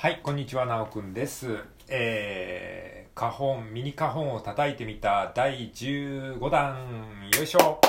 はい、こんにちは、なおくんです。えー、花本、ミニ花本を叩いてみた第15弾、よいしょ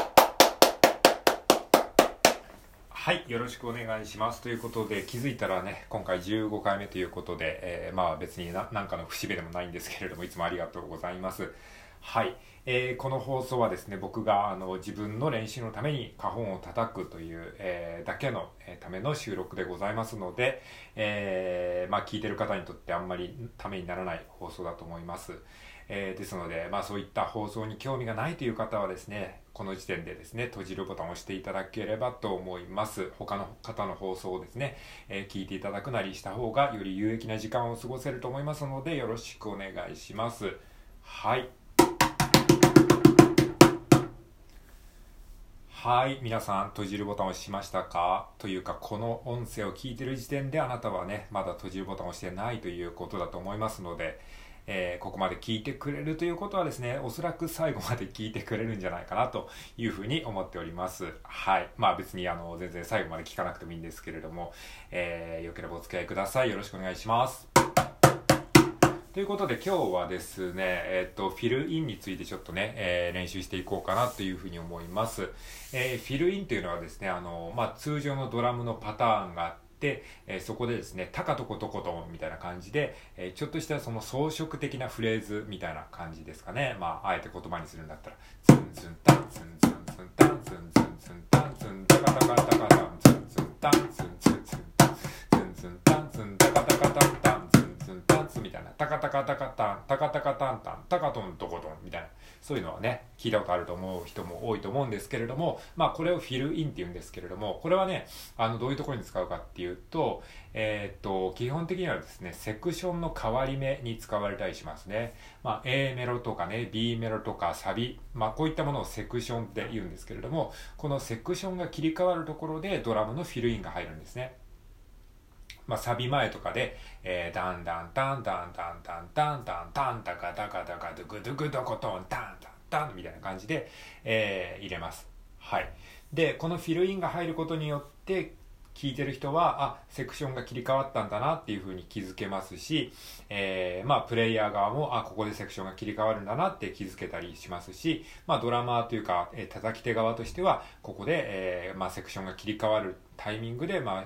はい、よろしくお願いします。ということで、気づいたらね、今回15回目ということで、えーまあ別にななんかの節目でもないんですけれども、いつもありがとうございます。はい、えーこの放送はですね、僕があの自分の練習のために花本を叩くという、えーだけの、えための収録でございますので、えーまあ聞いてる方にとってあんまりためにならない放送だと思います。えーですので、まあそういった放送に興味がないという方はですね、この時点でですね、閉じるボタンを押していただければと思います。他の方の放送をですね、えー聞いていただくなりした方がより有益な時間を過ごせると思いますので、よろしくお願いします。はい。はい、皆さん閉じるボタンを押しましたか？というか、この音声を聞いてる時点であなたはね、まだ閉じるボタンを押してないということだと思いますので、えーここまで聞いてくれるということはですね、おそらく最後まで聞いてくれるんじゃないかなというふうに思っております。はい。まあ別にあの、全然最後まで聞かなくてもいいんですけれども、えーよければお付き合いください。よろしくお願いします。ということで今日はですね、えっ、と、フィルインについてちょっとね、えー練習していこうかなというふうに思います。えーフィルインというのはですね、あの、まあ、通常のドラムのパターンがあって、えーそこでですね、タカトコトコトンみたいな感じで、えーちょっとしたその装飾的なフレーズみたいな感じですかね。まあ、あえて言葉にするんだったら、ズンズンタン、ズンズンズンタン、ズンズンズンタン、ズンタカタカタカタカタカタカタン、タカタカタンタン、タカトントコトンみたいな、そういうのはね、聞いたことあると思う人も多いと思うんですけれども、まあこれをフィルインって言うんですけれども、これはね、あの、どういうところに使うかっていうと、えーっと、基本的にはですね、セクションの変わり目に使われたりしますね。まあ A メロとかね、B メロとかサビ、まあこういったものをセクションって言うんですけれども、このセクションが切り替わるところでドラムのフィルインが入るんですね。まあ、サビ前とかで、えー、ダンダンタンタンタンタンタンタンタンタカタカタカドゥクドゥクドコトンタンタンタンみたいな感じで、えー入れます。はい。で、このフィルインが入ることによって、聞いてる人は、あ、セクションが切り替わったんだなっていう風に気づけますし、えーまあ、プレイヤー側も、あ、ここでセクションが切り替わるんだなって気づけたりしますし、まあ、ドラマーというか、えー叩き手側としては、ここで、えーまあ、セクションが切り替わるタイミングで、まあ、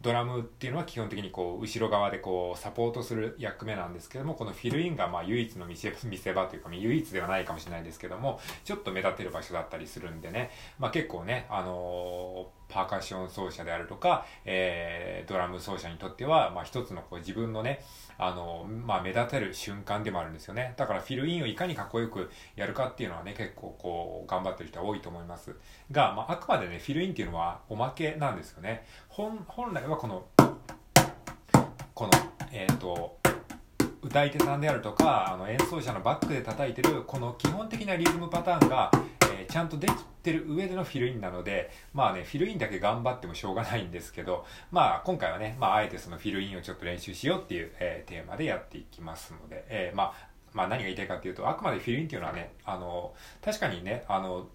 ドラムっていうのは基本的にこう後ろ側でこうサポートする役目なんですけどもこのフィルインがまあ唯一の見せ見せ場というか唯一ではないかもしれないですけどもちょっと目立てる場所だったりするんでね、まあ、結構ね、あのーパーカッション奏者であるとか、えードラム奏者にとっては、まあ、一つのこう自分のね、あのまあ、目立てる瞬間でもあるんですよね。だからフィルインをいかにかっこよくやるかっていうのはね結構こう頑張ってる人は多いと思います。が、まあ、あくまでねフィルインっていうのはおまけなんですよね。本本来はこのこのえっ、と歌い手さんであるとかあの演奏者のバックで叩いてるこの基本的なリズムパターンが、ちゃんとできてる上でのフィルインなのでまあねフィルインだけ頑張ってもしょうがないんですけどまあ今回はね、まあ、あえてそのフィルインをちょっと練習しようっていう、えーテーマでやっていきますので、えーまあまあ何が言いたいかっていうとあくまでフィルインっていうのはねあの確かにねあの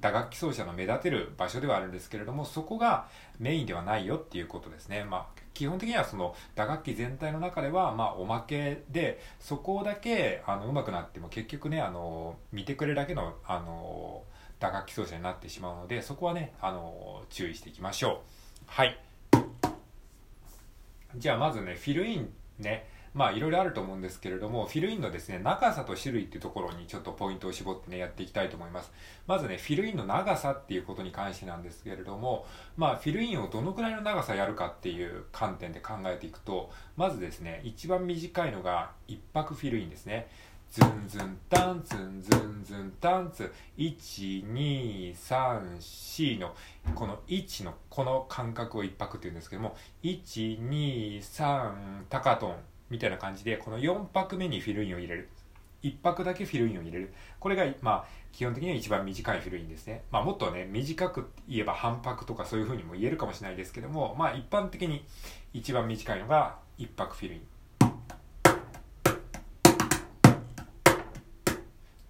打楽器奏者の目立てる場所ではあるんですけれどもそこがメインではないよっていうことですね、まあ、基本的にはその打楽器全体の中ではまあおまけでそこだけあの上手くなっても結局ねあの見てくれるだけのあの打楽器奏者になってしまうのでそこはねあの注意していきましょう。はい。じゃあまずねフィルインね。まあいろいろあると思うんですけれどもフィルインのですね長さと種類っていうところにちょっとポイントを絞ってねやっていきたいと思います。まずねフィルインの長さっていうことに関してなんですけれどもまあフィルインをどのくらいの長さやるかっていう観点で考えていくとまずですね一番短いのが一拍フィルインですね。ズンズンタンズンズンズンタンツ1234のこの1のこの間隔を一拍っていうんですけども123タカトン。みたいな感じでこの4拍目にフィルインを入れる。1拍だけフィルインを入れる。これがまあ基本的には一番短いフィルインですね。まあもっとね短く言えば半拍とかそういうふうにも言えるかもしれないですけどもまあ一般的に一番短いのが1拍フィルイン。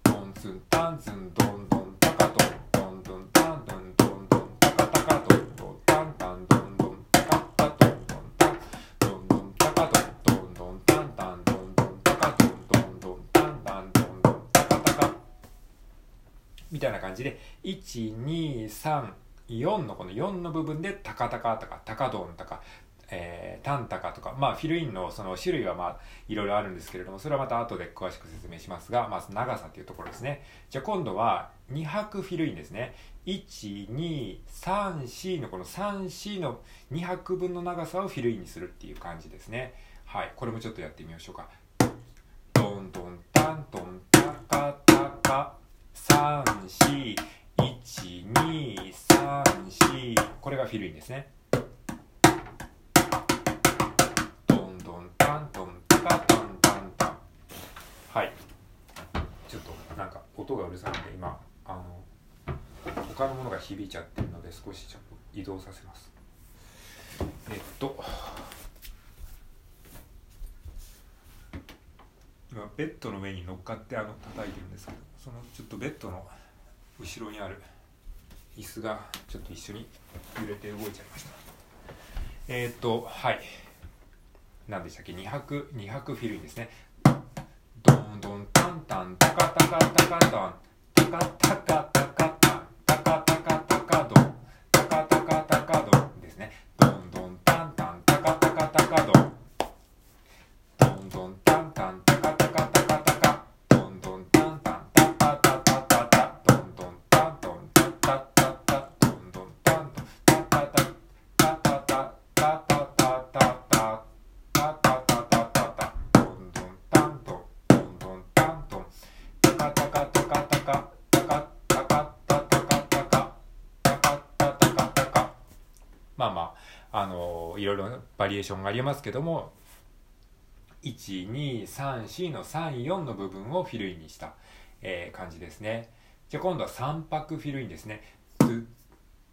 ドンツンタンツンドン。3、4のこの4の部分でタカタカとか、タカドンとか、えー、タンタカとか、まあ、フィルインのその種類はまあ、いろいろあるんですけれども、それはまた後で詳しく説明しますが、まず長さというところですね。じゃあ今度は2拍フィルインですね。1、2、3、4のこの3、4の2拍分の長さをフィルインにするっていう感じですね。はい。これもちょっとやってみましょうか。ドンドンタントンタカタカ3、4、1、2、これがフィルインですね。はい。ちょっと、なんか音がうるさいので今あの他のものが響いちゃってるので少しちょっと移動させますえっと今ベッドの上に乗っかってあの叩いてるんですけどそのちょっとベッドの後ろにある椅子がちょっと一緒に揺れて動いちゃいました。えー、っとはい。何でしたっけ？2泊2泊フィルインですね。ドンドンタンタンタカタカタカタンタカタカバリエーションがありますけども、1、2、3、4の3、4の部分をフィルインにした、えー、感じですね。じゃあ今度は3拍フィルインですね。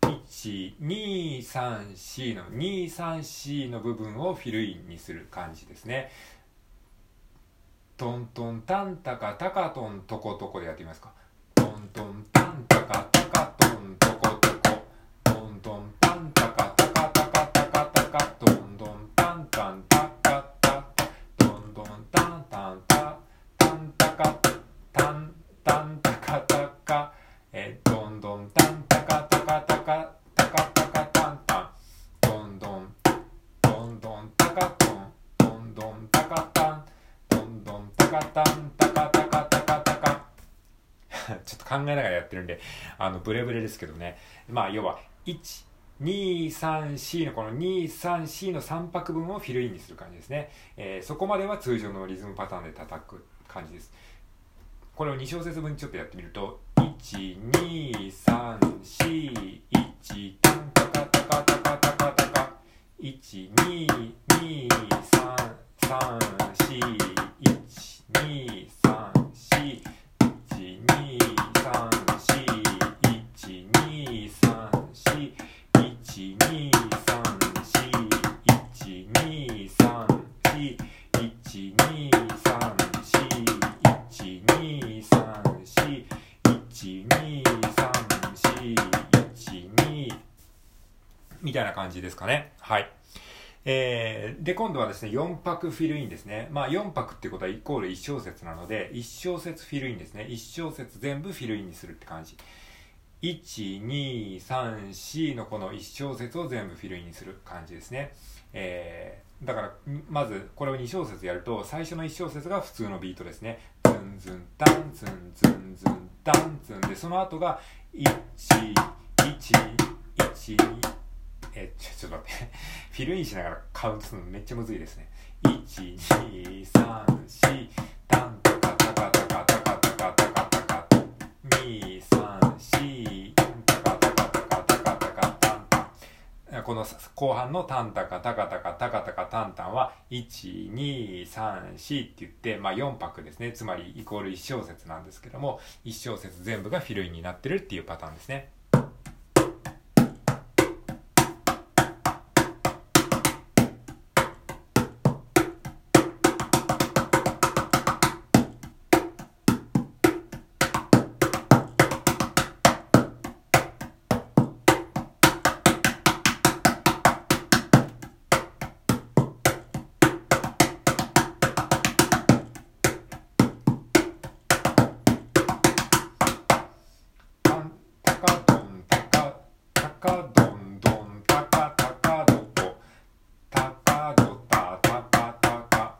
1、2、3、4の2、3、4の部分をフィルインにする感じですね。トントンタンタカタカトントコトコでやってみますか。あのブレブレですけどねまあ要は1 2、3、4のこの2、3、4の3拍分をフィルインにする感じですね。えー、そこまでは通常のリズムパターンで叩く感じです。これを2小節分にちょっとやってみると、12341タンタカタカタカタカタカ122334123、3、4、1、2みたいな感じですかね。はい。えー、で、今度はですね、4拍フィルインですね。まあ、4拍ってことはイコール1小節なので、1小節フィルインですね。1小節全部フィルインにするって感じ。1,2,3,4のこの1小節を全部フィルインにする感じですね。えー、だから、まずこれを2小節やると、最初の1小節が普通のビートですね。ズンズンタンズンズンズンダンツンで、その後が1、1、1、えちょ、ちょっと待って。フィルインしながらカウントするのめっちゃむずいですね。1、2、3、4、ダンタカタカタこの後半のタンタカタカタカタカタカタンタンは1、2、3、4って言って、まあ4拍ですね。つまりイコール1小節なんですけども、1小節全部がフィルインになってるっていうパターンですね。かどんたかたかどんどんたかたかどこたかどたたかたか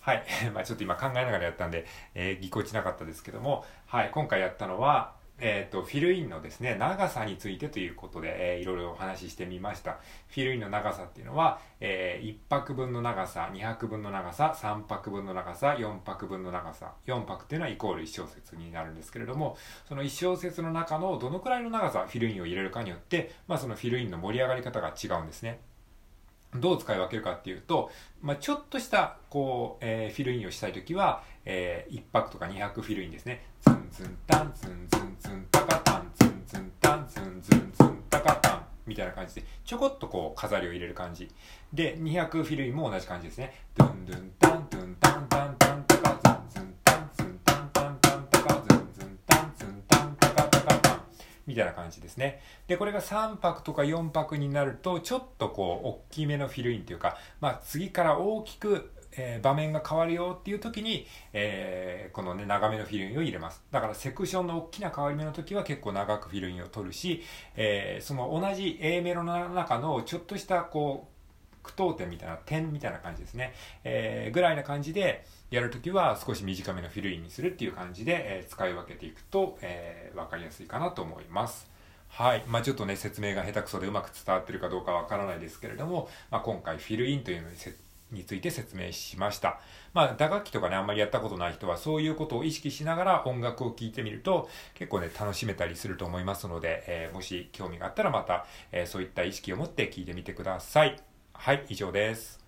はいまあちょっと今考えながらやったんで、えー、ぎこちなかったですけどもはい今回やったのはえっ、ー、と、フィルインのですね、長さについてということで、えー、いろいろお話ししてみました。フィルインの長さっていうのは、えー、1泊分の長さ、2泊分の長さ、3泊分の長さ、4泊分の長さ。4泊っていうのはイコール1小節になるんですけれども、その1小節の中のどのくらいの長さ、フィルインを入れるかによって、まあそのフィルインの盛り上がり方が違うんですね。どう使い分けるかっていうと、まあ、ちょっとした、こう、えー、フィルインをしたいときは、えー、1泊とか2泊フィルインですね。ツンツンタン、ツンツンツンタカタン、ツンツンタン、ツンツンツンタカタン、みたいな感じで、ちょこっとこう、飾りを入れる感じ。で、200フィルインも同じ感じですね。ドゥンドゥンタン、ドゥンタンタンタンタカ、ツンツンタン、ツンタンタンタンタカ、ツンツンタン、ツンタンタカタカタン。みたいな感じですね。で、これが3泊とか4泊になると、ちょっとこう、大きめのフィルインというか、まあ、次から大きく、えー、場面が変わるよっていう時に、えー、このね、長めのフィルインを入れます。だからセクションの大きな変わり目の時は結構長くフィルインを取るし、えー、その同じ A メロの中のちょっとしたこう、句読点みたいな点みたいな感じですね。えー、ぐらいな感じでやるときは少し短めのフィルインにするっていう感じで、えー、使い分けていくと、えー、わかりやすいかなと思います。はい。まあちょっとね、説明が下手くそでうまく伝わってるかどうかわからないですけれども、まあ今回フィルインというのにについて説明しました。まあ打楽器とかね、あんまりやったことない人はそういうことを意識しながら音楽を聴いてみると結構ね、楽しめたりすると思いますので、えー、もし興味があったらまた、えー、そういった意識を持って聴いてみてください。はい、以上です。